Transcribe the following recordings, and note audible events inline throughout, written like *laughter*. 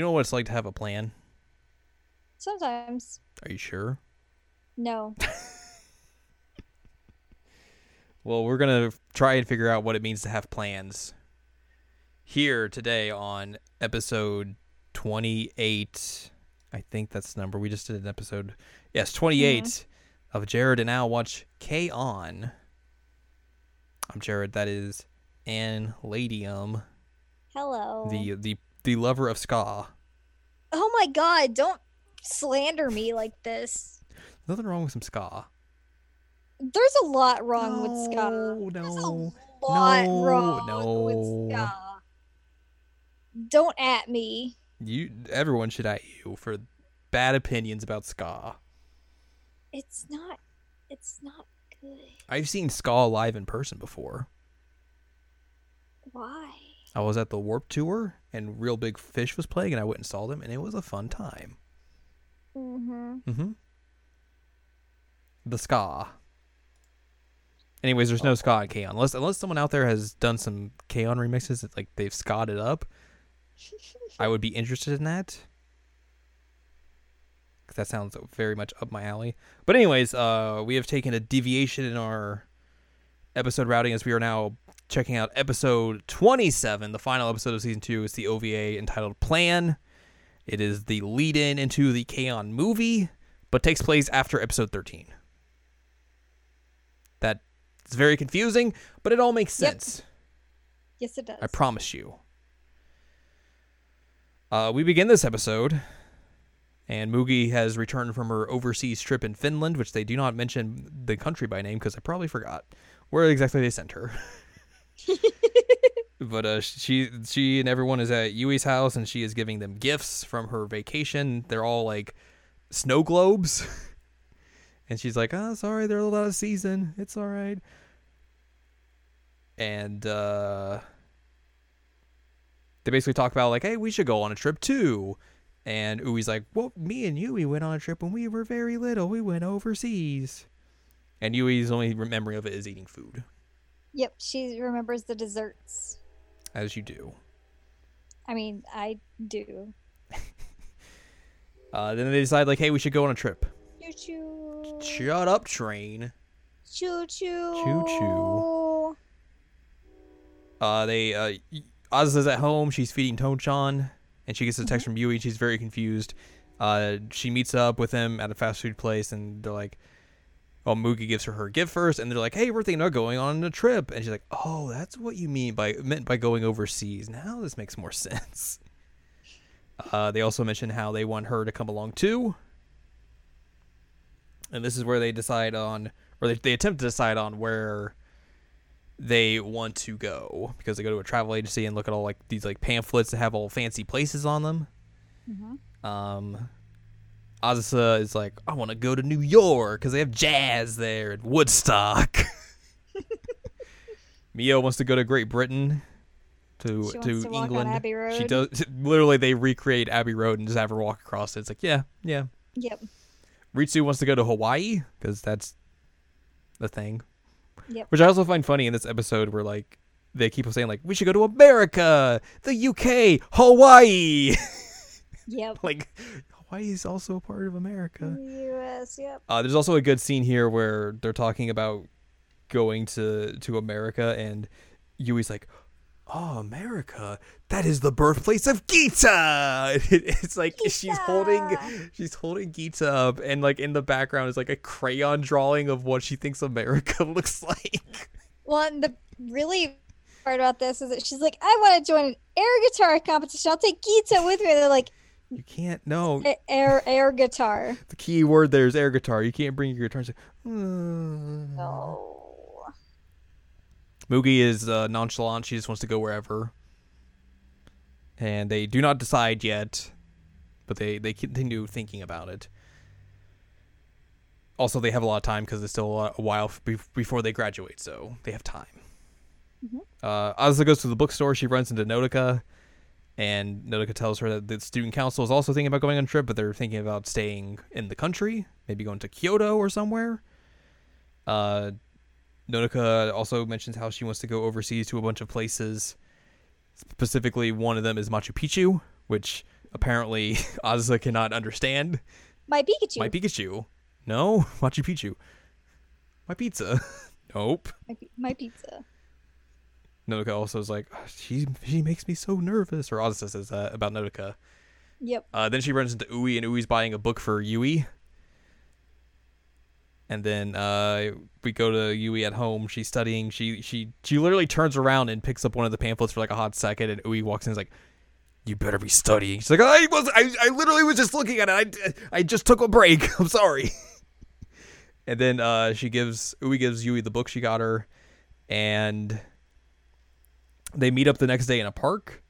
You know what it's like to have a plan? Sometimes. Are you sure? No. *laughs* Well, we're going to try and figure out what it means to have plans here today on episode 28. I think that's the number. We just did an episode. Yes, 28 mm-hmm. of Jared and Al Watch K On. I'm Jared. That is Ann Ladium, Hello. the, the, the lover of ska. oh my god, don't slander me like this. Nothing wrong with some ska. There's a lot wrong with ska. No, There's a lot no, wrong no. with ska. Don't at me. You everyone should at you for bad opinions about ska. It's not it's not good. I've seen ska live in person before. Why? I was at the Warped Tour and Real Big Fish was playing and I went and saw them and it was a fun time. Mm-hmm. Mm-hmm. The ska. Anyways, there's no ska in K-On! Unless unless someone out there has done some K-On! remixes that like they've it up. I would be interested in that. Cause that sounds very much up my alley. But anyways, uh, we have taken a deviation in our episode routing as we are now checking out episode 27, the final episode of season two. It's the OVA entitled Plan. It is the lead-in into the K-On! movie, but takes place after episode 13. That is very confusing, but it all makes Yep. sense. Yes it does. I promise you. Uh, we begin this episode, and Mugi has returned from her overseas trip in Finland, which they do not mention the country by name because I probably forgot where exactly they sent her. *laughs* *laughs* but uh, she she and everyone is at Yui's house, and she is giving them gifts from her vacation. They're all like snow globes, *laughs* and she's like, "Oh, sorry, they're a little out of season. It's all right." And uh, they basically talk about like, "Hey, we should go on a trip too." And Ui's like, "Well, me and Yui went on a trip when we were very little. We went overseas." And Yui's only memory of it is eating food, Yep, she remembers the desserts. as you do. I mean, I do. *laughs* Uh, then they decide like, "Hey, we should go on a trip." Choo choo. Shut up, train. Choo choo. Choo-choo. Uh, they uh, y- Aza's at home. She's feeding Tonchan, and she gets a text from Yui. She's very confused. Uh, she meets up with him at a fast food place, and they're like, "Oh, Mugi gives her her gift first, and they're like, "Hey, we're thinking of going on a trip," and she's like, "Oh, that's what you mean by meant by going overseas. Now this makes more *laughs* sense." Uh, they also mention how they want her to come along too, and this is where they decide on, or they, they attempt to decide on where they want to go because they go to a travel agency and look at all like these like pamphlets that have all fancy places on them. Um, Azusa is like, I want to go to New York because they have jazz there and Woodstock. *laughs* Mio wants to go to Great Britain, to She to to on England. She does *laughs* literally. They recreate Abbey Road and just have her walk across it. It's like, yeah, yeah. Yep. Ritsu wants to go to Hawaii because that's the thing. Yep. Which I also find funny in this episode where like they keep saying like we should go to America, the UK, Hawaii. *laughs* Yep. like Hawaii is also a part of America. U.S. Yep. Uh, there's also a good scene here where they're talking about going to to America, and Yui's like, "Oh, America! That is the birthplace of Gita." *laughs* it's like she's holding Gita. she's holding Gita up, and like in the background is like a crayon drawing of what she thinks America *laughs* looks like. Well, and the really part about this is that she's like, I want to join an air guitar competition. I'll take Gita with me. And they're like, You can't. No, air air guitar. the key word there is air guitar. You can't bring your guitar. And say, "Mm." No. Mugi is uh, nonchalant. She just wants to go wherever. And they do not decide yet, but they, they continue thinking about it. Also, they have a lot of time because it's still a, while before they graduate, so they have time. Uh, Azusa goes to the bookstore. She runs into Nodoka, and Nodoka tells her that the student council is also thinking about going on a trip, but they're thinking about staying in the country, maybe going to Kyoto or somewhere. Uh, Nodoka also mentions how she wants to go overseas to a bunch of places. Specifically, one of them is Machu Picchu, which apparently *laughs* Azusa cannot understand. My Pikachu. My Pikachu. No, *laughs* Machu Picchu. My pizza. *laughs* nope. my, my pizza. Nodoka also is like, "Ah, she she makes me so nervous. Or Azusa says that about Nodoka. Yep. Uh, then she runs into Ui, and Ui's buying a book for Yui. And then uh, we go to Yui at home. She's studying. She she she literally turns around and picks up one of the pamphlets for like a hot second. And Ui walks in and is like, "You better be studying." She's like, "I was I, I literally was just looking at it. I I just took a break. *laughs* I'm sorry." *laughs* and then uh, she gives Ui gives Yui the book she got her, and they meet up the next day in a park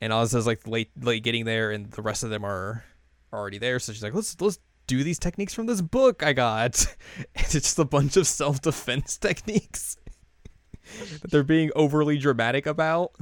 and Ozza's like late late getting there and the rest of them are already there so she's like let's let's do these techniques from this book I got *laughs* and it's just a bunch of self-defense *laughs* techniques that they're being overly dramatic about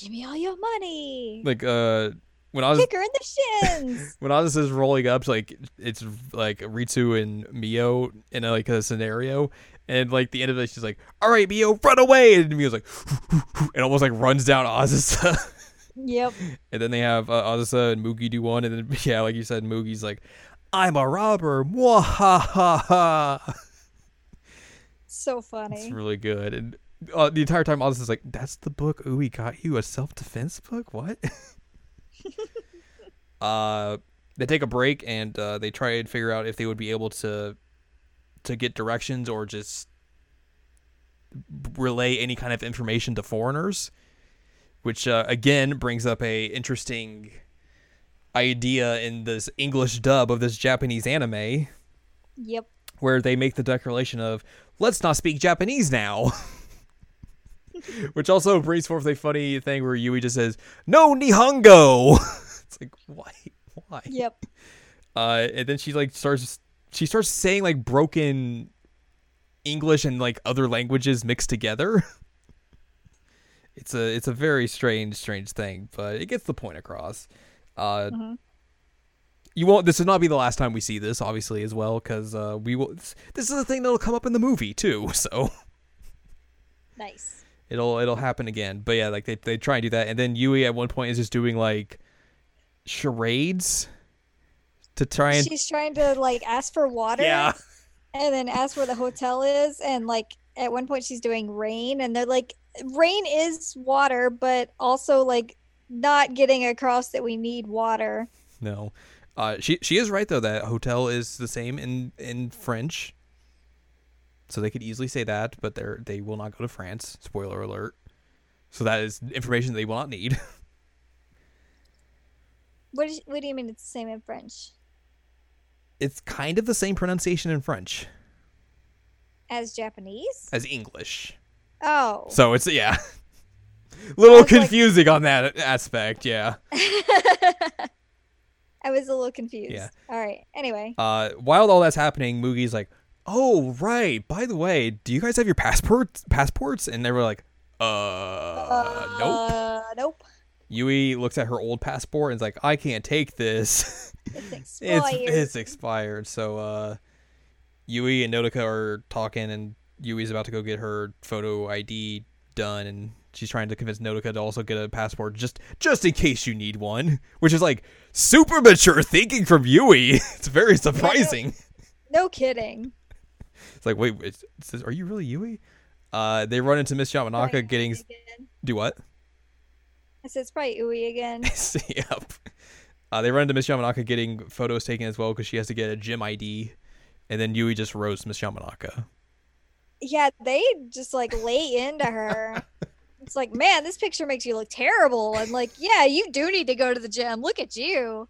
Give me all your money. like uh when I was Kick her in the shins. *laughs* when Oz is rolling up, like it's like Ritsu and Mio in a, like a scenario, and like the end of it, she's like, "All right, Mio, run away!" And Mio's like, *laughs* and almost like runs down Azusa. *laughs* yep. and then they have uh, Azusa and Mugi do one, and then *laughs* yeah, like you said, Mugi's like, "I'm a robber!" Mwahaha. So funny. It's really good, and uh, the entire time Azusa's like, "That's the book Ui got you, a self defense book? What?" uh, they take a break and uh, they try and figure out if they would be able to to get directions or just relay any kind of information to foreigners, which uh, again brings up a interesting idea in this English dub of this Japanese anime Yep. where they make the declaration of let's not speak Japanese now. *laughs* Which also brings forth a funny thing where Yui just says, No Nihongo *laughs* It's like why why? Yep. Uh and then she like starts she starts saying like broken English and like other languages mixed together. *laughs* It's a it's a very strange, strange thing, but it gets the point across. Uh Mhm. you won't this will not be the last time we see this obviously as well because uh we will this, this is a thing that'll come up in the movie too *laughs* so Nice. it'll it'll happen again but yeah like they, they try and do that and then yui at one point is just doing like charades to try and She's trying to like ask for water. yeah *laughs* And then ask where the hotel is. And like at one point she's doing rain. And they're like, rain is water, but also like not getting across that we need water. no uh she she is right though that hotel is the same in in french so they could easily say that but they're they will not go to france spoiler alert so that is information they will not need *laughs* What, is, what do you mean it's the same in French? It's kind of the same pronunciation in french As Japanese? as english Oh. So it's yeah, *laughs* little was like- confusing on that aspect. Yeah. *laughs* I was a little confused. Yeah. All right. Anyway. Uh, while all that's happening, Mugi's like, "Oh right, by the way, do you guys have your passports? Passports?" And they were like, "Uh, nope." Uh, nope. Yui looks at her old passport and is like, "I can't take this. *laughs* It's it's expired. it's expired." So uh, Yui and Nodoka are talking, and Yui's about to go get her photo ID done, and she's trying to convince Nodoka to also get a passport just just in case you need one, which is like super mature thinking from Yui. *laughs* It's very surprising. no kidding. It's like, wait, it's, it says, are you really Yui? Uh, they run into Miss Yamanaka getting again. do what? I said it's probably Ui again. *laughs* yep. Uh, they run into Miss Yamanaka getting photos taken as well because she has to get a gym ID, and then Yui just roasts Miss Yamanaka. yeah, they just like lay into her. *laughs* It's like, man, this picture makes you look terrible. And like, yeah, you do need to go to the gym. Look at you.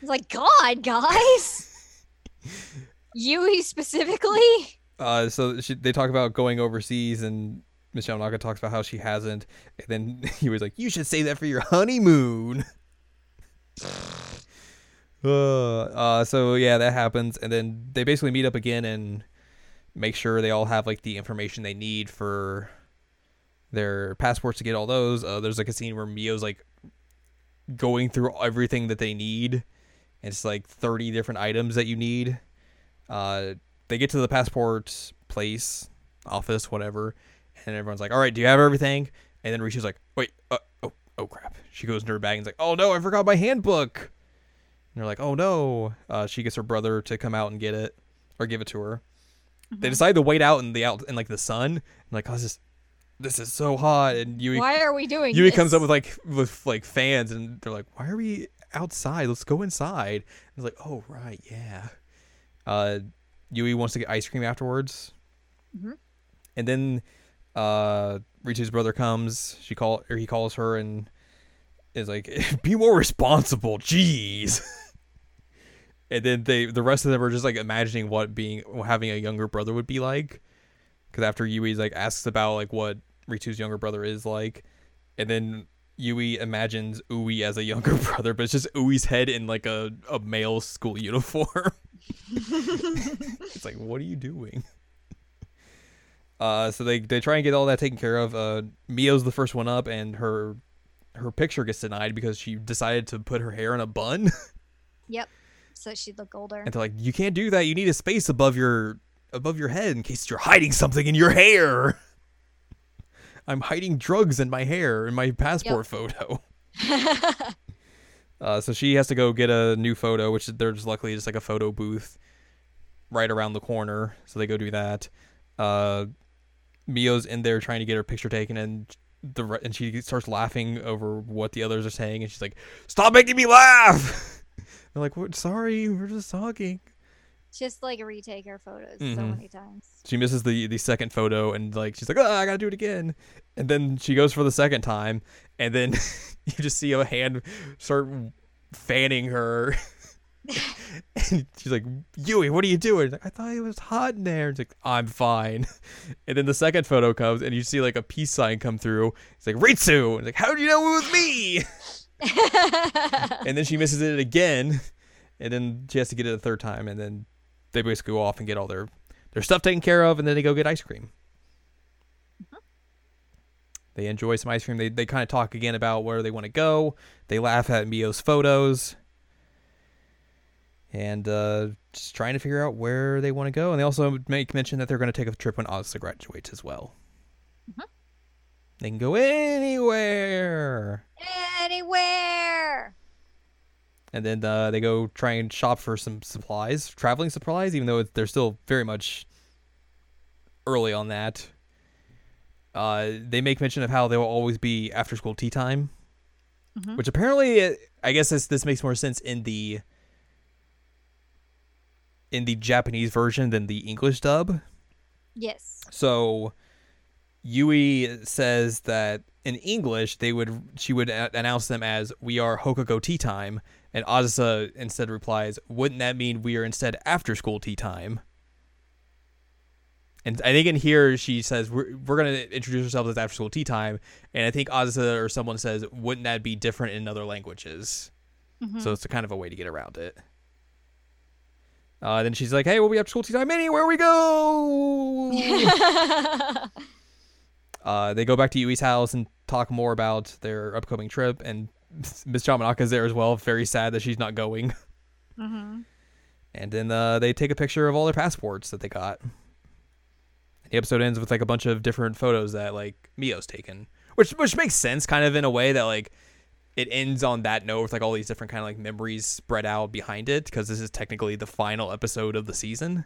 It's like, God, guys. *laughs* Yui specifically. Uh, so she, they talk about going overseas, and Miss Yamanaka talks about how she hasn't, and then *laughs* he was like, "You should save that for your honeymoon." *laughs* uh, uh, so yeah, that happens, and then they basically meet up again and make sure they all have like the information they need for their passports to get all those. Uh, there's like a scene where Mio's like going through everything that they need. It's like 30 different items that you need. Uh, they get to the passport place, office, whatever, and everyone's like, "All right, do you have everything?" And then Ritsu's like, "Wait, uh, oh, oh crap. She goes into her bag and's like, oh no, I forgot my handbook. And they're like, oh no. Uh, she gets her brother to come out and get it or give it to her. They Mhm. decide to wait out in the out in like the sun. And like, oh, this is this is so hot. And Yui Why are we doing Yui this? comes up with like with like fans, and they're like, "Why are we outside? Let's go inside." And it's like, "Oh right, yeah." Uh, Yui wants to get ice cream afterwards, Mhm. and then uh, Ritsu's brother comes. She call or he calls her and is like, *laughs* "Be more responsible, jeez." *laughs* and then they the rest of them are just like imagining what being having a younger brother would be like. Because after Yui's like asks about like what Ritsu's younger brother is like, and then Yui imagines Ui as a younger *laughs* brother, but it's just Ui's head in like a, a male school uniform. it's like, what are you doing? Uh, so they they try and get all that taken care of. Uh, Mio's the first one up, and her her picture gets denied because she decided to put her hair in a bun. *laughs* Yep. So she'd look older. And they're like, "You can't do that. You need a space above your above your head in case you're hiding something in your hair." *laughs* I'm hiding drugs in my hair in my passport photo. *laughs* Uh, so she has to go get a new photo, which there's luckily just like a photo booth right around the corner. So they go do that. Uh, Mio's in there trying to get her picture taken, and the re- and she starts laughing over what the others are saying, and she's like, "Stop making me laugh!" *laughs* They're like, "What? Sorry, we're just talking." Just like retake her photos so Mhm. many times. She misses the the second photo, and like she's like, "Oh, I gotta do it again." And then she goes for the second time, and then *laughs* you just see a hand start fanning her. *laughs* and she's like, "Yui, what are you doing?" Like, I thought it was hot in there. It's like, "I'm fine." *laughs* And then the second photo comes, and you see like a peace sign come through. It's like Ritsu. And it's like, "How do you know it was me?" *laughs* and then she misses it again, and then she has to get it a third time, and then they basically go off and get all their their stuff taken care of, and then they go get ice cream. They enjoy some ice cream. They they kind of talk again about where they want to go. They laugh at Mio's photos, and uh, just trying to figure out where they want to go. And they also make mention that they're going to take a trip when Asa graduates as well. Mhm. They can go anywhere. Anywhere. and then uh, they go try and shop for some supplies, traveling supplies, even though they're still very much early on that. Uh, they make mention of how there will always be after school tea time, Mhm. which apparently, I guess this this makes more sense in the in the Japanese version than the English dub. Yes. So Yui says that in English they would she would a- announce them as we are Houkago tea time and Azusa instead replies wouldn't that mean we are instead after school tea time and I think in here she says we're, we're going to introduce ourselves as after school tea time and I think Azusa or someone says wouldn't that be different in other languages Mhm. so it's a kind of a way to get around it uh, then she's like hey we'll be school tea time anywhere we go *laughs* Uh, they go back to Yui's house and talk more about their upcoming trip, and *laughs* Miss Yamanaka is there as well, very sad that she's not going. *laughs* Mhm. And then uh, they take a picture of all their passports that they got. The episode ends with like a bunch of different photos that like Mio's taken, which which makes sense, kind of in a way that like it ends on that note with like all these different kind of like memories spread out behind it, because this is technically the final episode of the season.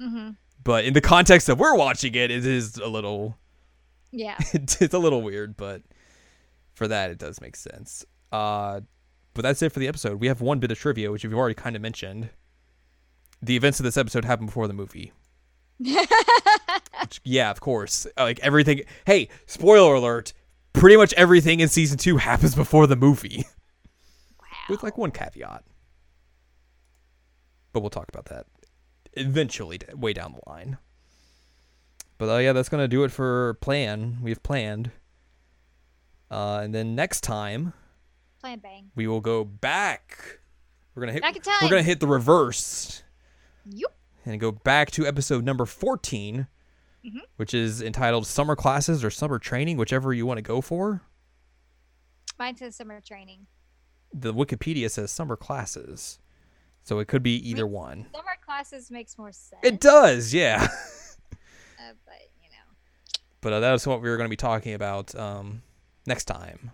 Mhm. But in the context of we're watching it, it is a little Yeah. *laughs* it's, a little weird, but for that, it does make sense. Uh, but that's it for the episode. We have one bit of trivia, which you've already kind of mentioned. The events of this episode happened before the movie. *laughs* Which, yeah, of course. Like everything. Hey, spoiler alert. Pretty much everything in season two happens before the movie, with like one caveat. But we'll talk about that eventually, way down the line. But uh, yeah, that's gonna do it for plan. We've planned. Uh, and then next time Plan bang. we will go back. We're gonna hit. Back in time. We're gonna hit the reverse Yup. and go back to episode number 14, Mhm. which is entitled Summer Classes or Summer Training, whichever you want to go for. Mine says summer training. The Wikipedia says Summer Classes. So it could be either one. Summer classes makes more sense. It does, yeah. *laughs* Uh, but you know. but uh, that was what we were going to be talking about um, next time.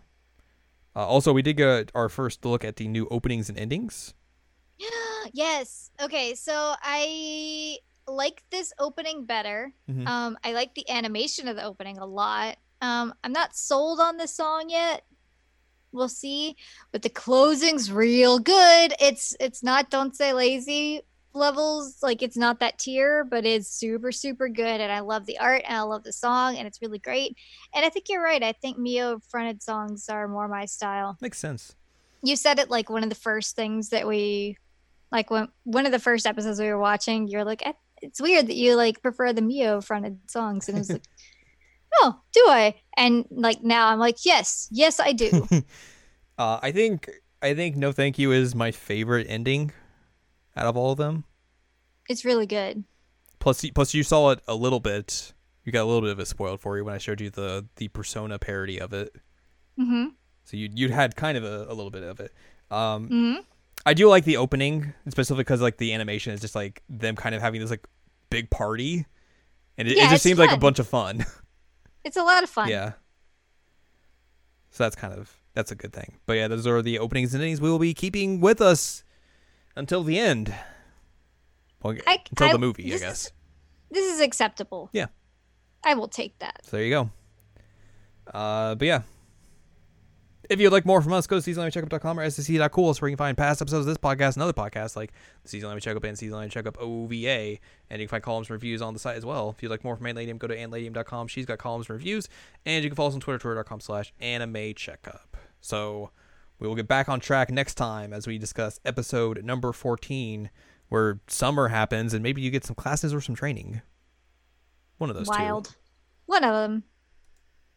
Uh, also, we did get our first look at the new openings and endings. *gasps* yes. Okay, so I like this opening better. Mhm. Um, I like the animation of the opening a lot. Um, I'm not sold on this song yet. We'll see. But the closing's real good. It's it's not don't say lazy levels, like it's not that tier, but it's super, super good. And I love the art and I love the song and it's really great. And I think you're right. I think Mio fronted songs are more my style Makes sense. you said it like one of the first things that we like when one of the first episodes we were watching you're like "Eh, it's weird that you like prefer the mio fronted songs and I was like *laughs* oh do i and like now i'm like yes yes i do *laughs* Uh, I think I think No Thank You is my favorite ending out of all of them. it's really good Plus, plus you saw it a little bit. You got a little bit of it spoiled for you when I showed you the the Persona parody of it. mm-hmm So you you had kind of a, a little bit of it. Um, mm-hmm I do like the opening, especially because like the animation is just like them kind of having this like big party, and it, it just seems like a bunch of fun. *laughs* it's a lot of fun yeah. So that's kind of that's a good thing. But yeah, those are the openings and endings we will be keeping with us until the end. Well, I- until I- the movie, I guess. is- this is acceptable Yeah. i will take that So there you go. Uh, but yeah. If you'd like more from us, go to seasonalcheckup.com or scc.cool. Where you can find past episodes of this podcast and other podcasts like the Season Checkup and Season Checkup OVA. And you can find columns and reviews on the site as well. If you'd like more from Ann Ladium, go to annladium.com. She's got columns and reviews. And you can follow us on Twitter, twitter.com slash anime checkup. So we will get back on track next time as we discuss episode number 14, where summer happens and maybe you get some classes or some training. One of those two. wild one of them